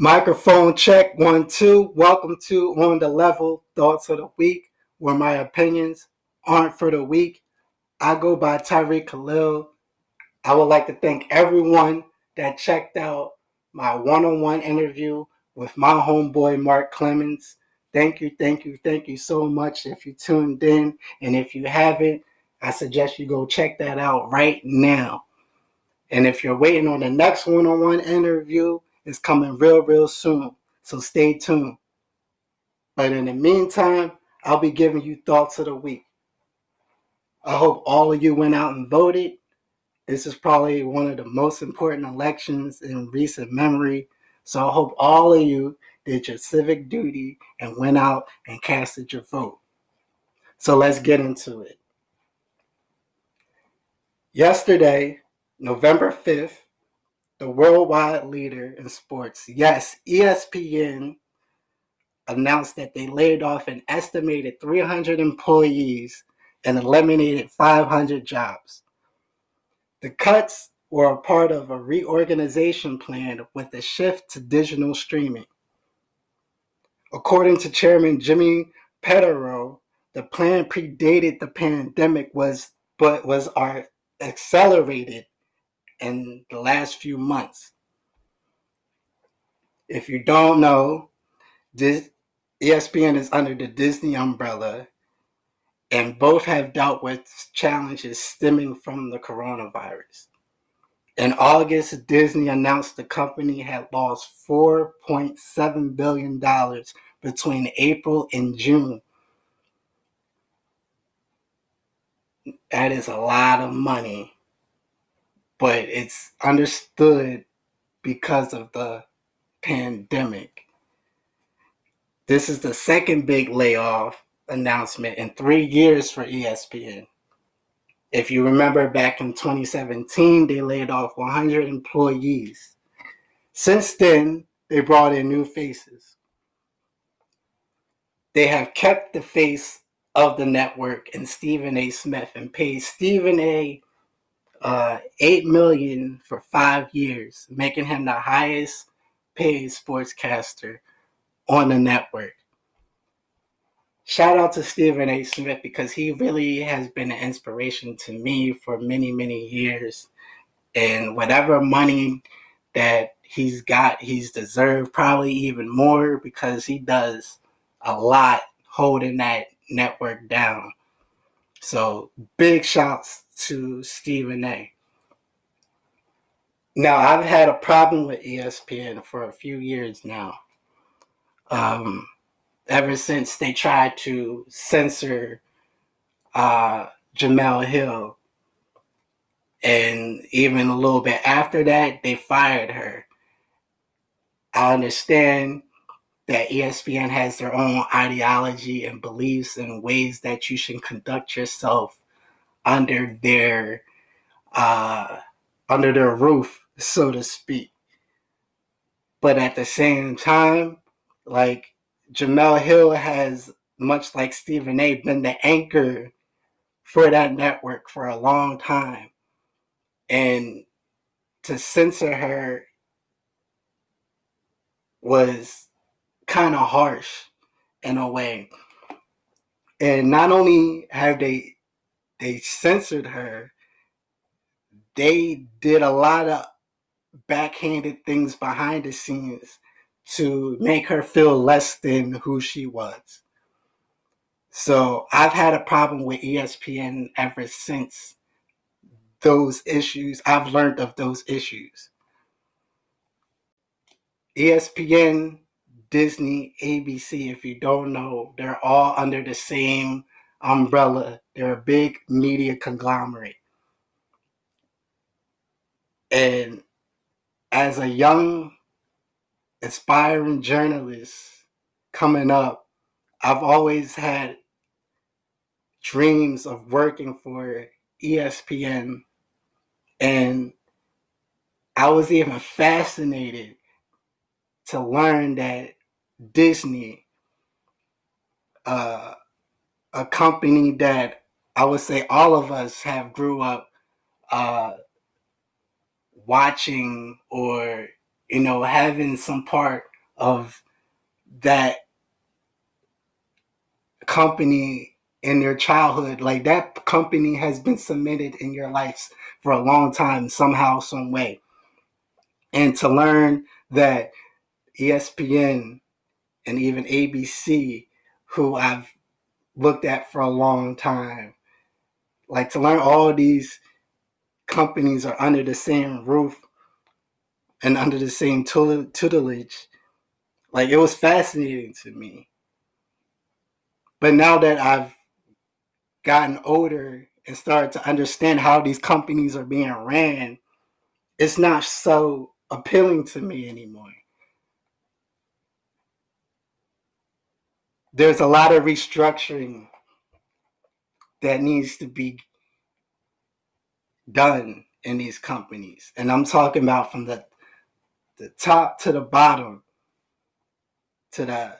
Microphone check one, two. Welcome to On the Level Thoughts of the Week, where my opinions aren't for the week. I go by Tyreek Khalil. I would like to thank everyone that checked out my one on one interview with my homeboy Mark Clemens. Thank you, thank you, thank you so much if you tuned in. And if you haven't, I suggest you go check that out right now. And if you're waiting on the next one on one interview, is coming real, real soon. So stay tuned. But in the meantime, I'll be giving you thoughts of the week. I hope all of you went out and voted. This is probably one of the most important elections in recent memory. So I hope all of you did your civic duty and went out and casted your vote. So let's get into it. Yesterday, November 5th, the worldwide leader in sports. Yes, ESPN announced that they laid off an estimated 300 employees and eliminated 500 jobs. The cuts were a part of a reorganization plan with a shift to digital streaming. According to Chairman Jimmy Pitaro, the plan predated the pandemic was but was are accelerated in the last few months. If you don't know, this ESPN is under the Disney umbrella, and both have dealt with challenges stemming from the coronavirus. In August, Disney announced the company had lost $4.7 billion between April and June. That is a lot of money but it's understood because of the pandemic. This is the second big layoff announcement in three years for ESPN. If you remember back in 2017, they laid off 100 employees. Since then, they brought in new faces. They have kept the face of the network and Stephen A. Smith and paid Stephen A uh, eight million for five years, making him the highest paid sportscaster on the network. Shout out to Stephen A. Smith because he really has been an inspiration to me for many, many years. And whatever money that he's got, he's deserved probably even more because he does a lot holding that network down. So big shouts to Stephen A. Now, I've had a problem with ESPN for a few years now. Um, ever since they tried to censor uh, Jemele Hill. And even a little bit after that, they fired her. I understand that ESPN has their own ideology and beliefs and ways that you should conduct yourself under their uh, under their roof, so to speak. But at the same time, like Jemele Hill has, much like Stephen A, been the anchor for that network for a long time. And to censor her was kind of harsh in a way. And not only have they they censored her. They did a lot of backhanded things behind the scenes to make her feel less than who she was. So I've had a problem with ESPN ever since those issues. I've learned of those issues. ESPN, Disney, ABC, if you don't know, they're all under the same umbrella. They're a big media conglomerate. And as a young, aspiring journalist coming up, I've always had dreams of working for ESPN. And I was even fascinated to learn that Disney, uh, a company that I would say all of us have grew up uh, watching or you know having some part of that company in your childhood. Like that company has been cemented in your lives for a long time, somehow, some way. And to learn that ESPN and even ABC, who I've looked at for a long time, like to learn all these companies are under the same roof and under the same tutelage. Like it was fascinating to me. But now that I've gotten older and started to understand how these companies are being ran, it's not so appealing to me anymore. There's a lot of restructuring that needs to be done in these companies. And I'm talking about from the the top to the bottom to the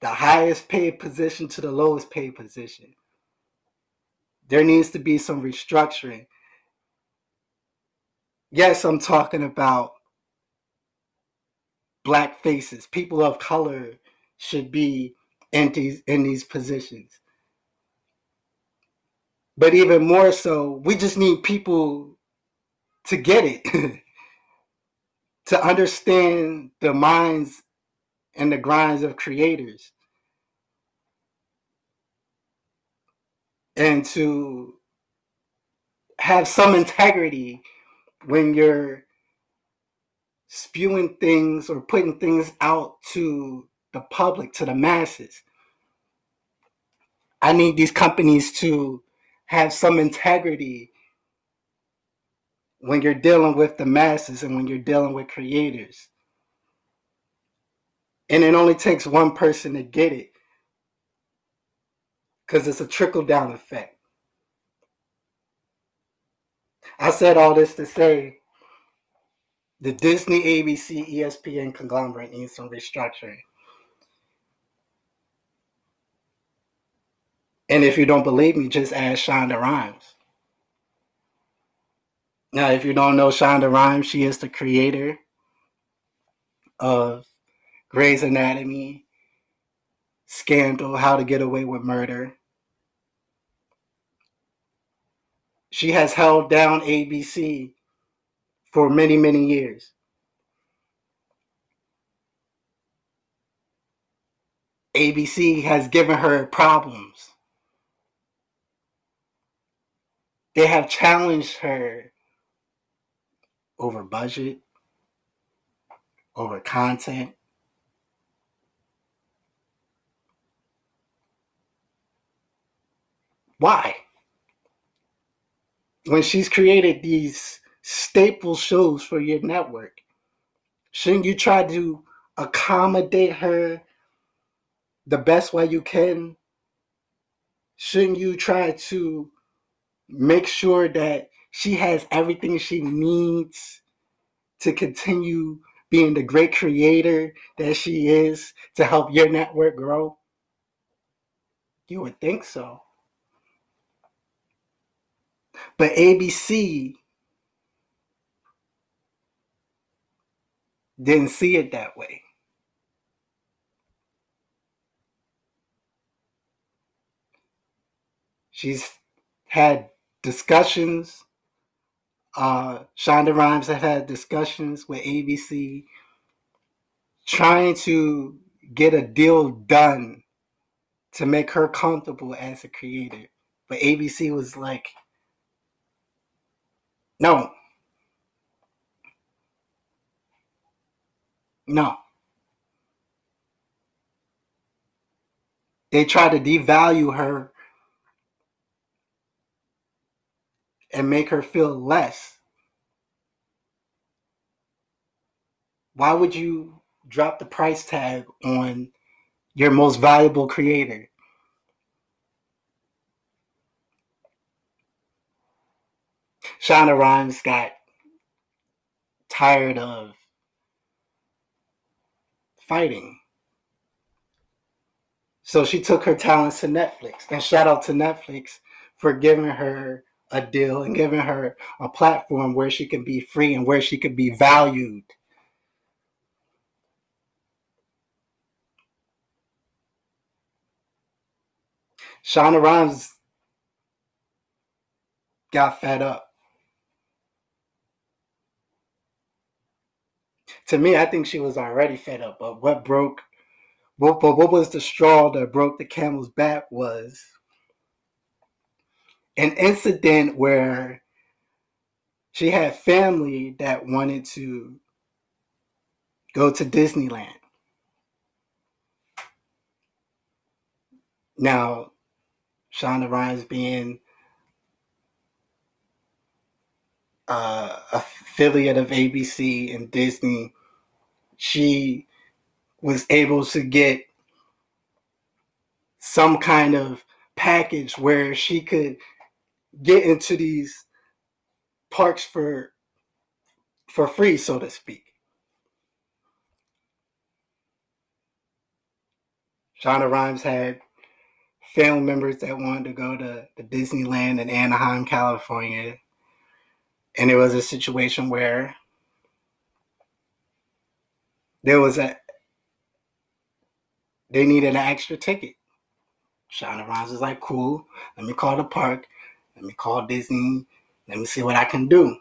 the highest paid position to the lowest paid position. There needs to be some restructuring. Yes, I'm talking about black faces. People of color should be in these in these positions. But even more so, we just need people to get it. to understand the minds and the grinds of creators and to have some integrity when you're spewing things or putting things out to the public, to the masses. I need these companies to have some integrity when you're dealing with the masses and when you're dealing with creators. And it only takes one person to get it because it's a trickle down effect. I said all this to say the Disney, ABC, ESPN conglomerate needs some restructuring. And if you don't believe me, just ask Shonda Rhimes. Now, if you don't know Shonda Rhimes, she is the creator of Grey's Anatomy, Scandal, How to Get Away with Murder. She has held down ABC for many, many years. ABC has given her problems. They have challenged her over budget, over content. Why? When she's created these staple shows for your network, shouldn't you try to accommodate her the best way you can? Shouldn't you try to make sure that she has everything she needs to continue being the great creator that she is to help your network grow? You would think so. But ABC didn't see it that way. She's had discussions uh, Shonda Rhimes have had discussions with ABC trying to get a deal done to make her comfortable as a creator. But ABC was like, no. No. They tried to devalue her and make her feel less. Why would you drop the price tag on your most valuable creator? Shonda Rhimes got tired of fighting. So she took her talents to Netflix. And shout out to Netflix for giving her a deal and giving her a platform where she can be free and where she can be valued. Shonda Rhimes got fed up. To me, I think she was already fed up, but what broke, what, what was the straw that broke the camel's back was an incident where she had family that wanted to go to Disneyland. Now, Shonda Rhimes being uh, affiliate of ABC and Disney, she was able to get some kind of package where she could get into these parks for for free, so to speak. Shonda Rhimes had family members that wanted to go to, the Disneyland in Anaheim, California. And it was a situation where there was a they needed an extra ticket. Shonda Rhimes was like, cool, let me call the park, let me call Disney, let me see what I can do.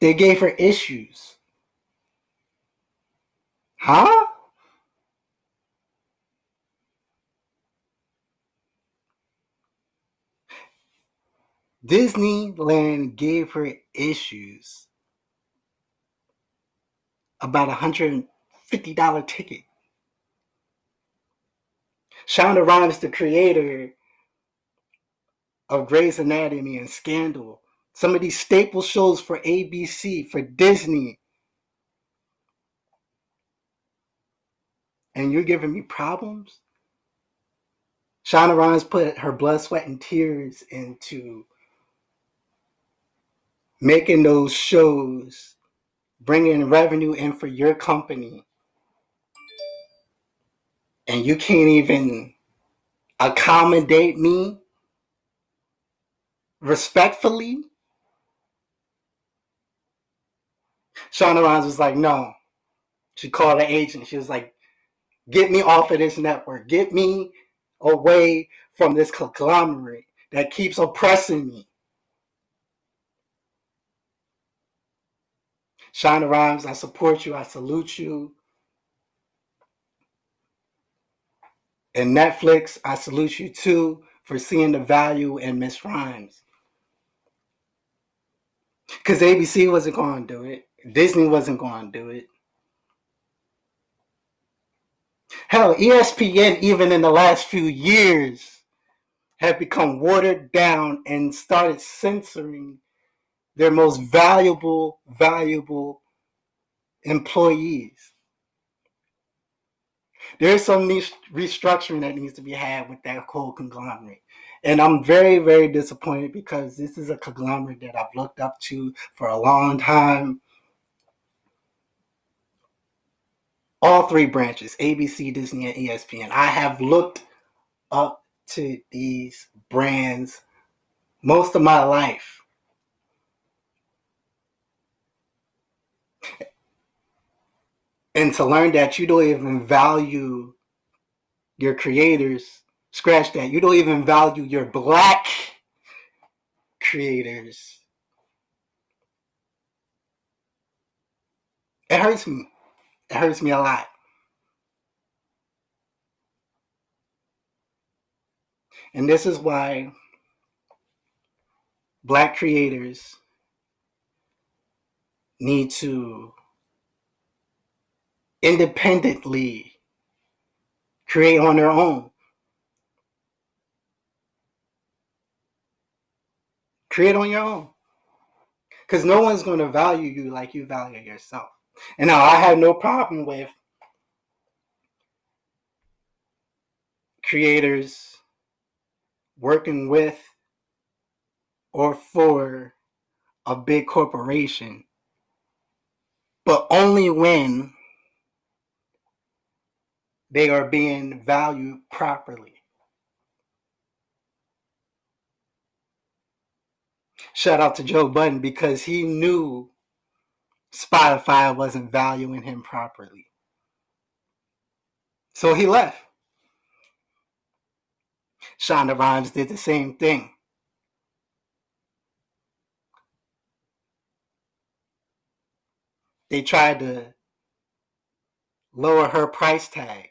They gave her issues. Huh? Disneyland gave her issues about a $150 ticket. Shonda Rhimes, the creator of Grey's Anatomy and Scandal, some of these staple shows for ABC, for Disney, and you're giving me problems? Shonda Rhimes put her blood, sweat, and tears into making those shows, bringing revenue in for your company, and you can't even accommodate me respectfully. Shonda Rhimes was like, no. She called the agent. She was like, get me off of this network. Get me away from this conglomerate that keeps oppressing me. Shonda Rhimes, I support you. I salute you. And Netflix, I salute you too for seeing the value in Miss Rhimes. Because ABC wasn't going to do it, Disney wasn't going to do it. Hell, ESPN, even in the last few years, have become watered down and started censoring their most valuable, valuable employees. There's some restructuring that needs to be had with that whole conglomerate. And I'm very, very disappointed because this is a conglomerate that I've looked up to for a long time. All three branches ABC, Disney, and ESPN. I have looked up to these brands most of my life. And to learn that you don't even value your creators scratch that. You don't even value your black creators. It hurts me it hurts me a lot. And this is why black creators need to independently create on their own. Create on your own. Because no one's going to value you like you value yourself. And now I have no problem with creators working with or for a big corporation, but only when they are being valued properly. Shout out to Joe Budden because he knew Spotify wasn't valuing him properly. So he left. Shonda Rhimes did the same thing. They tried to lower her price tag.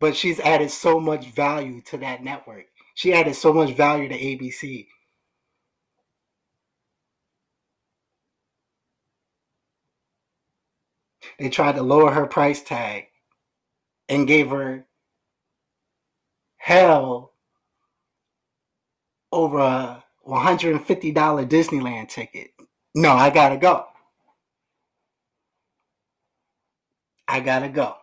But she's added so much value to that network. She added so much value to ABC. They tried to lower her price tag and gave her hell over a $150 Disneyland ticket. No, I gotta go. I gotta go.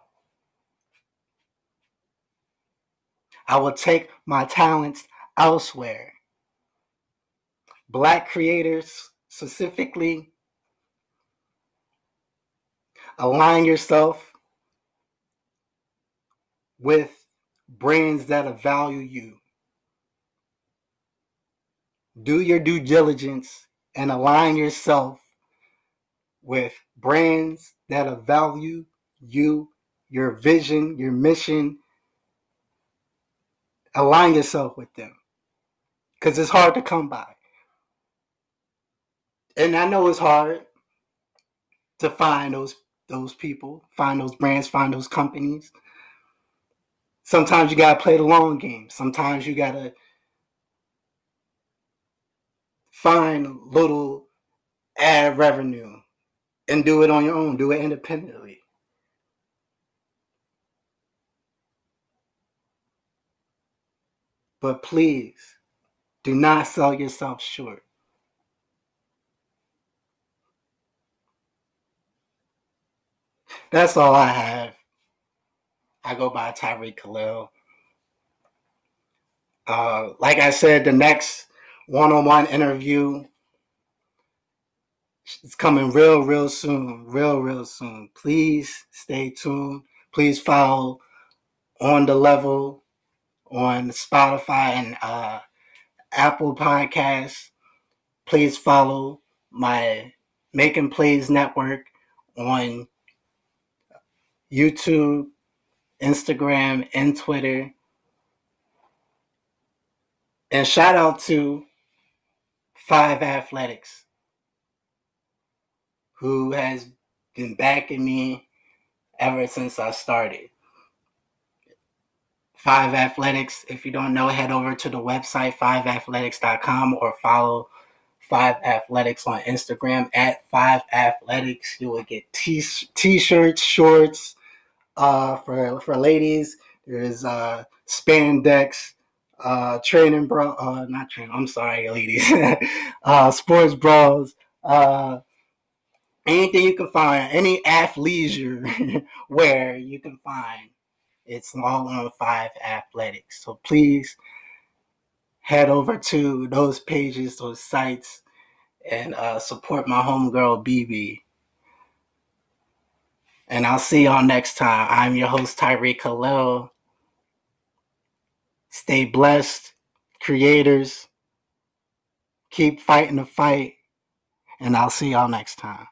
I will take my talents elsewhere. Black creators, specifically, align yourself with brands that value you. Do your due diligence and align yourself with brands that value you, your vision, your mission. Align yourself with them because it's hard to come by. And I know it's hard to find those those people, find those brands, find those companies. Sometimes you gotta play the long game. Sometimes you gotta find little ad revenue and do it on your own, do it independently. But please do not sell yourself short. That's all I have. I go by Tyreek Khalil. Uh, like I said, the next one-on-one interview is coming real, real soon. Real, real soon. Please stay tuned. Please follow on the level on Spotify and uh, Apple Podcasts. Please follow my Making Plays Network on YouTube, Instagram, and Twitter. And shout out to Five Athletics, who has been backing me ever since I started. Five Athletics, if you don't know, head over to the website fiveathletics.com or follow Five Athletics on Instagram at Five Athletics. You will get t t-shirts, shorts, uh, for for ladies. There's uh, spandex, uh, training bra, uh, not training. I'm sorry, ladies. uh, sports bras, uh, anything you can find, any athleisure wear you can find. It's all on Five Athletics. So please head over to those pages, those sites, and uh, support my homegirl BB. And I'll see y'all next time. I'm your host, Tyreek Khalil. Stay blessed, creators. Keep fighting the fight. And I'll see y'all next time.